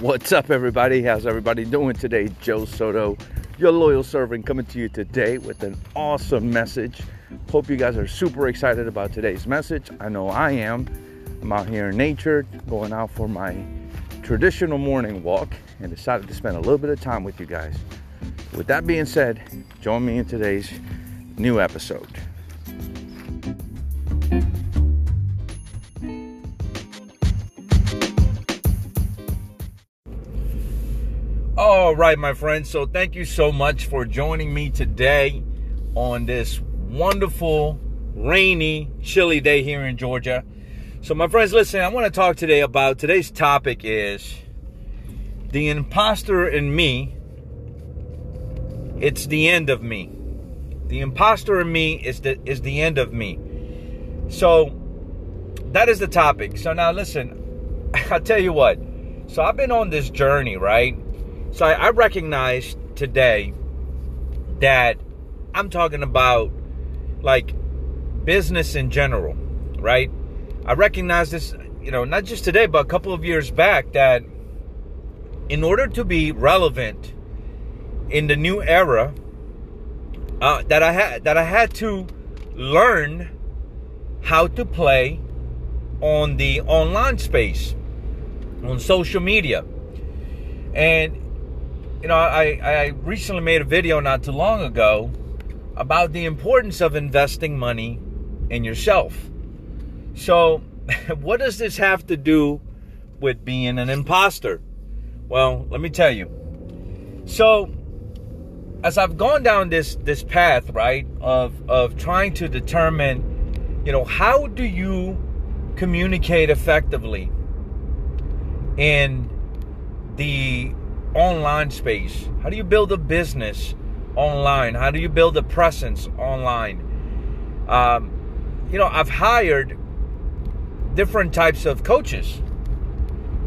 What's up, everybody? How's everybody doing today? Joe Soto, your loyal servant, coming to you today with an awesome message. Hope you guys are super excited about today's message. I know I am. I'm out here in nature, going out for my traditional morning walk, and decided to spend a little bit of time with you guys. With that being said, join me in today's new episode. Right, my friends. So, thank you so much for joining me today on this wonderful, rainy, chilly day here in Georgia. So, my friends, listen, I want to talk today about today's topic is the imposter in me. It's the end of me. The imposter in me is the is the end of me. So, that is the topic. So now listen, I'll tell you what. So I've been on this journey, right? So I, I recognize today that I'm talking about like business in general, right? I recognize this, you know, not just today, but a couple of years back that in order to be relevant in the new era, uh, that I had that I had to learn how to play on the online space, on social media, and you know, I, I recently made a video not too long ago about the importance of investing money in yourself. So, what does this have to do with being an imposter? Well, let me tell you. So, as I've gone down this this path, right, of of trying to determine, you know, how do you communicate effectively in the online space? How do you build a business online? How do you build a presence online? Um, you know, I've hired different types of coaches,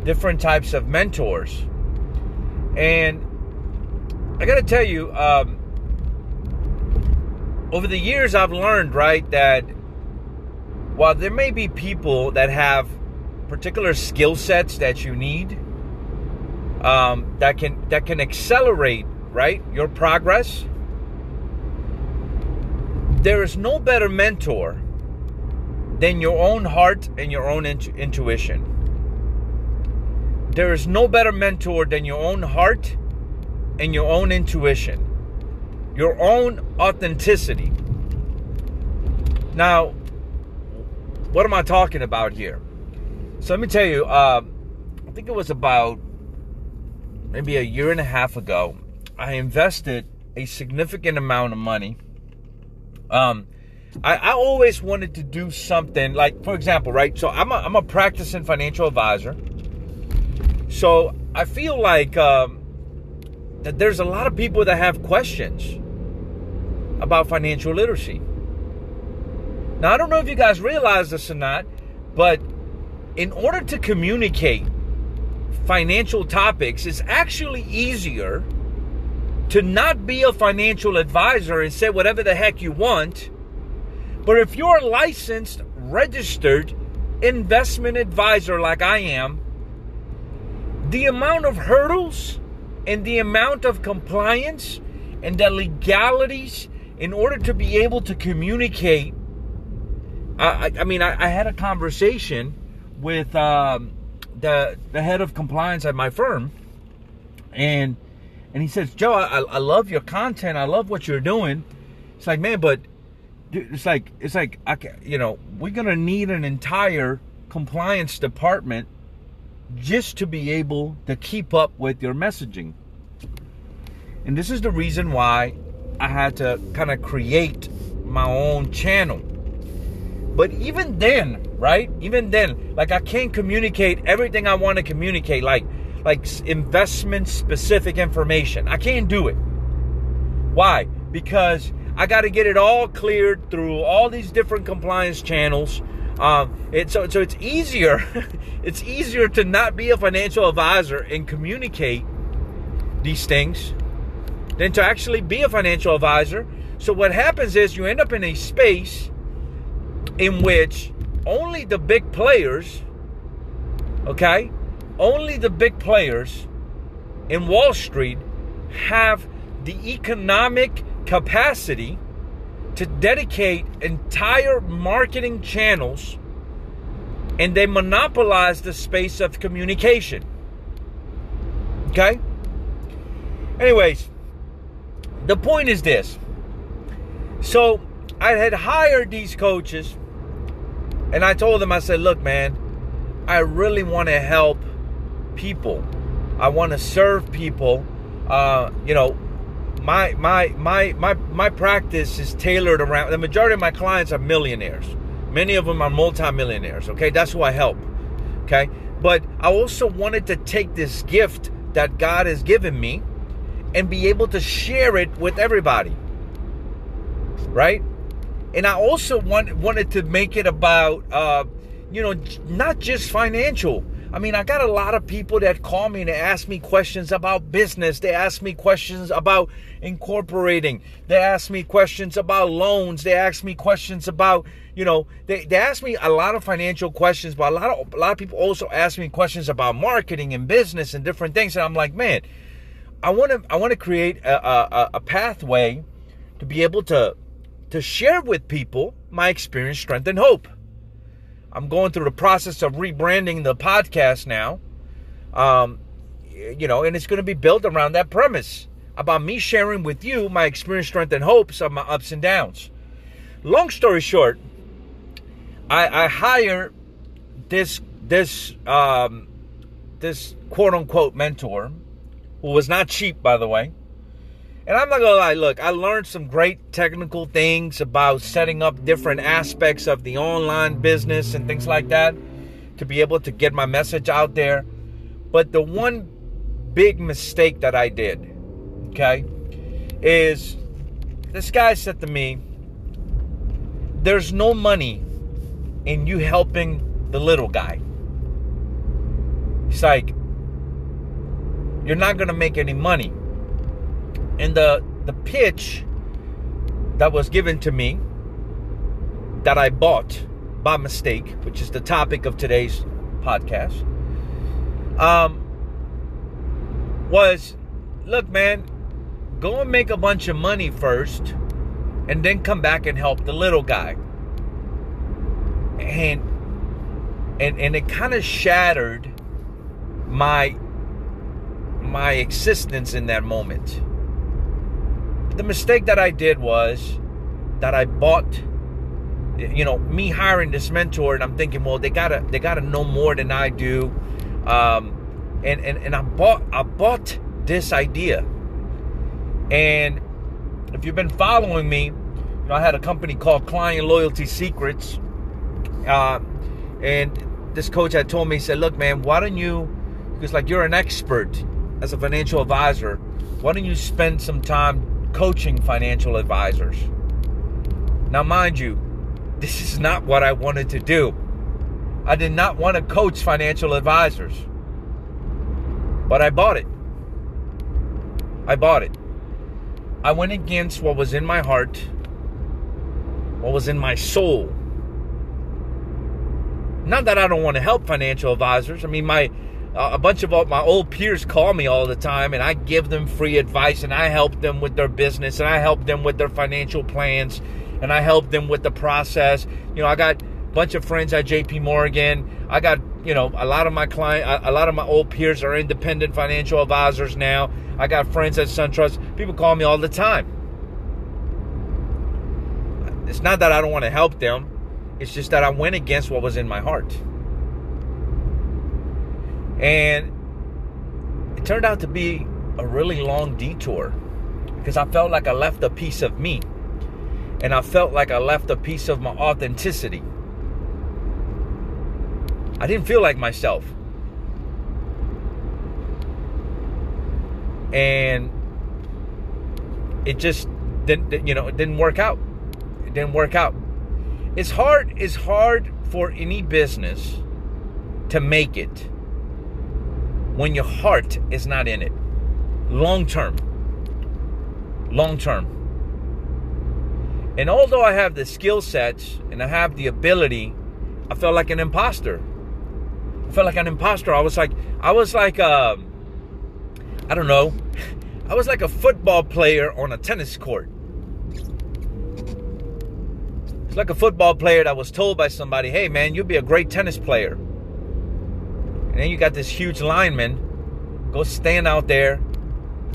different types of mentors, and I got to tell you, um, over the years, I've learned right that while there may be people that have particular skill sets that you need um, that can that can accelerate right your progress. There is no better mentor than your own heart and your own intu- intuition. There is no better mentor than your own heart and your own intuition. Your own authenticity. Now what am i talking about here? So let me tell you uh, i think it was about maybe a year and a half ago, I invested a significant amount of money. Um, I, I, always wanted to do something like, for example, right? So I'm a, I'm a practicing financial advisor. So I feel like um, that there's a lot of people that have questions about financial literacy. Now, I don't know if you guys realize this or not, but in order to communicate financial topics, it's actually easier to not be a financial advisor and say whatever the heck you want. But if you're a licensed, registered investment advisor like I am, the amount of hurdles and the amount of compliance and the legalities in order to be able to communicate. I, I mean, I, I, had a conversation with um, the the head of compliance at my firm, and and he says, Joe, I, I love your content. I love what you're doing. It's like, man, but it's like it's like I, can, you know we're gonna need an entire compliance department just to be able to keep up with your messaging. And this is the reason why I had to kind of create my own channel. But even then, right? Even then, like I can't communicate everything I want to communicate, like like investment specific information. I can't do it. Why? Because I got to get it all cleared through all these different compliance channels. Um, it, so, so it's easier. it's easier to not be a financial advisor and communicate these things than to actually be a financial advisor. So what happens is you end up in a space in which only the big players, okay, only the big players in Wall Street have the economic capacity to dedicate entire marketing channels and they monopolize the space of communication. Okay? Anyways, the point is this. So I had hired these coaches and I told them, I said, look, man, I really want to help people. I want to serve people. Uh, you know, my my my my my practice is tailored around the majority of my clients are millionaires. Many of them are multimillionaires. Okay, that's who I help. Okay, but I also wanted to take this gift that God has given me and be able to share it with everybody. Right? And I also want, wanted to make it about, uh, you know, not just financial. I mean, I got a lot of people that call me and ask me questions about business. They ask me questions about incorporating. They ask me questions about loans. They ask me questions about, you know, they, they ask me a lot of financial questions, but a lot of a lot of people also ask me questions about marketing and business and different things. And I'm like, man, I want to I want to create a, a, a pathway to be able to to share with people my experience, strength, and hope. I'm going through the process of rebranding the podcast now. Um, you know, and it's going to be built around that premise about me sharing with you my experience, strength, and hopes of my ups and downs. Long story short, I, I hire this this um, this quote unquote mentor, who was not cheap, by the way. And I'm not gonna lie, look, I learned some great technical things about setting up different aspects of the online business and things like that to be able to get my message out there. But the one big mistake that I did, okay, is this guy said to me, There's no money in you helping the little guy. He's like, You're not gonna make any money and the the pitch that was given to me that I bought by mistake, which is the topic of today's podcast, um, was look, man, go and make a bunch of money first, and then come back and help the little guy. And and and it kind of shattered my my existence in that moment the mistake that I did was that I bought you know me hiring this mentor and I'm thinking well they gotta they gotta know more than I do. Um, and, and and I bought I bought this idea. And if you've been following me you know I had a company called Client Loyalty Secrets. Uh, and this coach had told me he said look man why don't you because like you're an expert as a financial advisor why don't you spend some time coaching financial advisors. Now, mind you, this is not what I wanted to do. I did not want to coach financial advisors, but I bought it. I bought it. I went against what was in my heart, what was in my soul. Not that I don't want to help financial advisors. I mean, my a bunch of my old peers call me all the time and I give them free advice and I help them with their business and I help them with their financial plans and I help them with the process. You know, I got a bunch of friends at JP Morgan. I got, you know, a lot of my client a lot of my old peers are independent financial advisors now. I got friends at SunTrust. People call me all the time. It's not that I don't want to help them. It's just that I went against what was in my heart. And it turned out to be a really long detour because I felt like I left a piece of me. And I felt like I left a piece of my authenticity. I didn't feel like myself. And it just didn't you know, it didn't work out. It didn't work out. It's hard it's hard for any business to make it when your heart is not in it. Long term. Long term. And although I have the skill sets and I have the ability, I felt like an imposter. I felt like an imposter. I was like, I was like, uh, I don't know, I was like a football player on a tennis court. It's like a football player that was told by somebody, hey man, you'll be a great tennis player. And then you got this huge lineman, go stand out there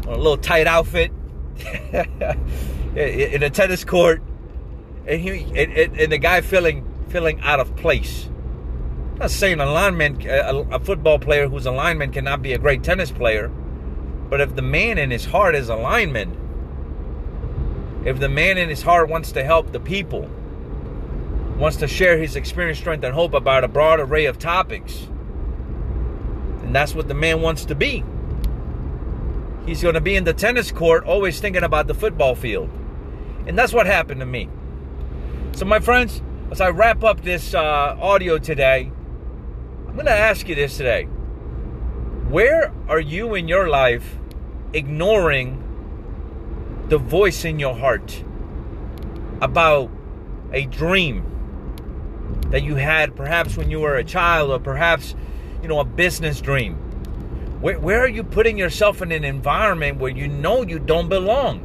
on a little tight outfit. In a tennis court, and he and, and the guy feeling feeling out of place. I'm not saying a lineman, a, a football player who's a lineman cannot be a great tennis player, but if the man in his heart is a lineman, if the man in his heart wants to help the people, wants to share his experience, strength, and hope about a broad array of topics, and that's what the man wants to be. He's going to be in the tennis court always thinking about the football field. And that's what happened to me. So, my friends, as I wrap up this uh, audio today, I'm going to ask you this today. Where are you in your life ignoring the voice in your heart about a dream that you had perhaps when you were a child or perhaps, you know, a business dream? Where, where are you putting yourself in an environment where you know you don't belong?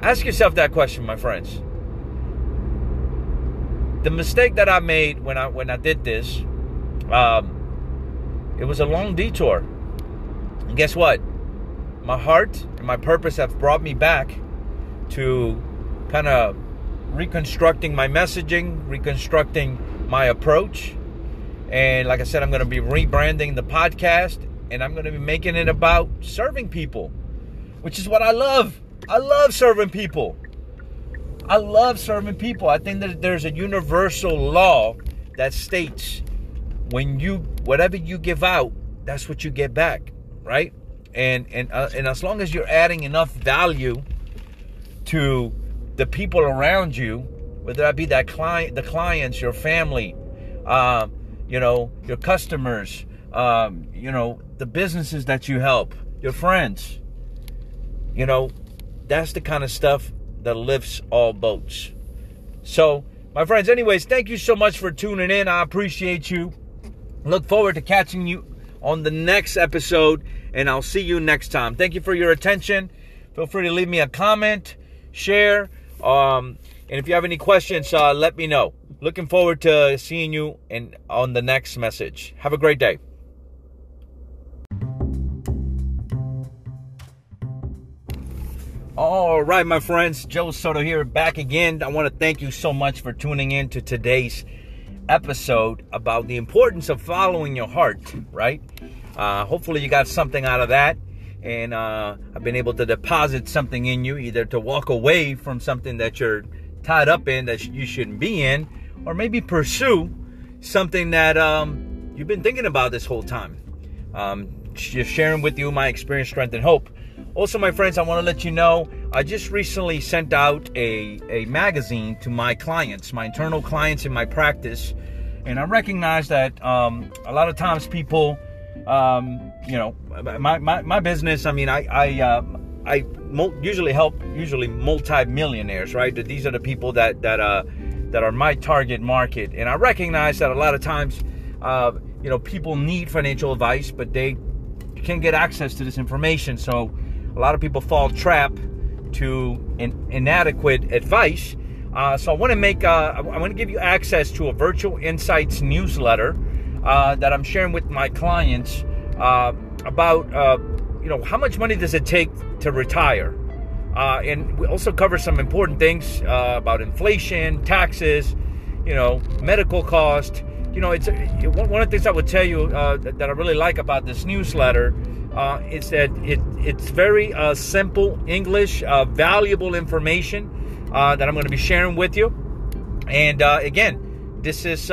Ask yourself that question, my friends. The mistake that I made when I when I did this, um, it was a long detour. And guess what? My heart and my purpose have brought me back to kind of reconstructing my messaging, reconstructing my approach, and like I said, I'm going to be rebranding the podcast and I'm going to be making it about serving people, which is what I love. I love serving people. I love serving people. I think that there's a universal law that states when you whatever you give out, that's what you get back, right? And and uh, and as long as you're adding enough value to the people around you, whether that be that client, the clients, your family, um, you know, your customers, um, you know, the businesses that you help, your friends. You know, that's the kind of stuff that lifts all boats. So, my friends, anyways, thank you so much for tuning in. I appreciate you. Look forward to catching you on the next episode, and I'll see you next time. Thank you for your attention. Feel free to leave me a comment, share, um, and if you have any questions, uh, let me know. Looking forward to seeing you in, on the next message. Have a great day. All right, my friends, Joe Soto here, back again. I want to thank you so much for tuning in to today's episode about the importance of following your heart, right? Uh, hopefully, you got something out of that. And uh, I've been able to deposit something in you, either to walk away from something that you're tied up in that you shouldn't be in, or maybe pursue something that um, you've been thinking about this whole time. Um, just sharing with you my experience, strength, and hope. Also, my friends, I want to let you know I just recently sent out a, a magazine to my clients, my internal clients in my practice. And I recognize that um, a lot of times people, um, you know, my, my, my business, I mean, I, I, uh, I usually help usually multi-millionaires, right? These are the people that, that, uh, that are my target market. And I recognize that a lot of times, uh, you know, people need financial advice, but they can't get access to this information. So a lot of people fall trap to in, inadequate advice. Uh, so I want to make, uh, I want to give you access to a virtual insights newsletter uh, that I'm sharing with my clients uh, about, uh, you know, how much money does it take to retire? Uh, and we also cover some important things uh, about inflation, taxes, you know, medical cost. You know, it's one of the things I would tell you that, I really like about this newsletter uh, is that it it's very uh, simple English, uh, valuable information that I'm going to be sharing with you. And again, this is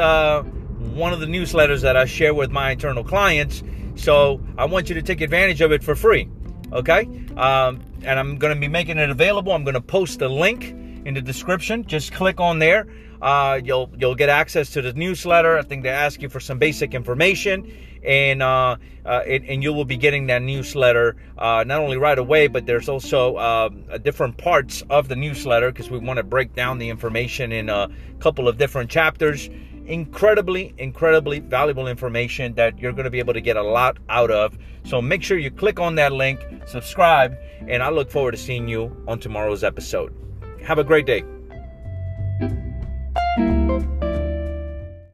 one of the newsletters that I share with my internal clients. So I want you to take advantage of it for free. Okay. Um, and I'm going to be making it available. I'm going to post a link in the description. Just click on there. Uh, you'll you'll get access to the newsletter. I think they ask you for some basic information, and uh, uh, and, and, you will be getting that newsletter uh, not only right away, but there's also uh, different parts of the newsletter because we want to break down the information in a couple of different chapters. Incredibly, incredibly valuable information that you're going to be able to get a lot out of. So make sure you click on that link, subscribe, and I look forward to seeing you on tomorrow's episode. Have a great day.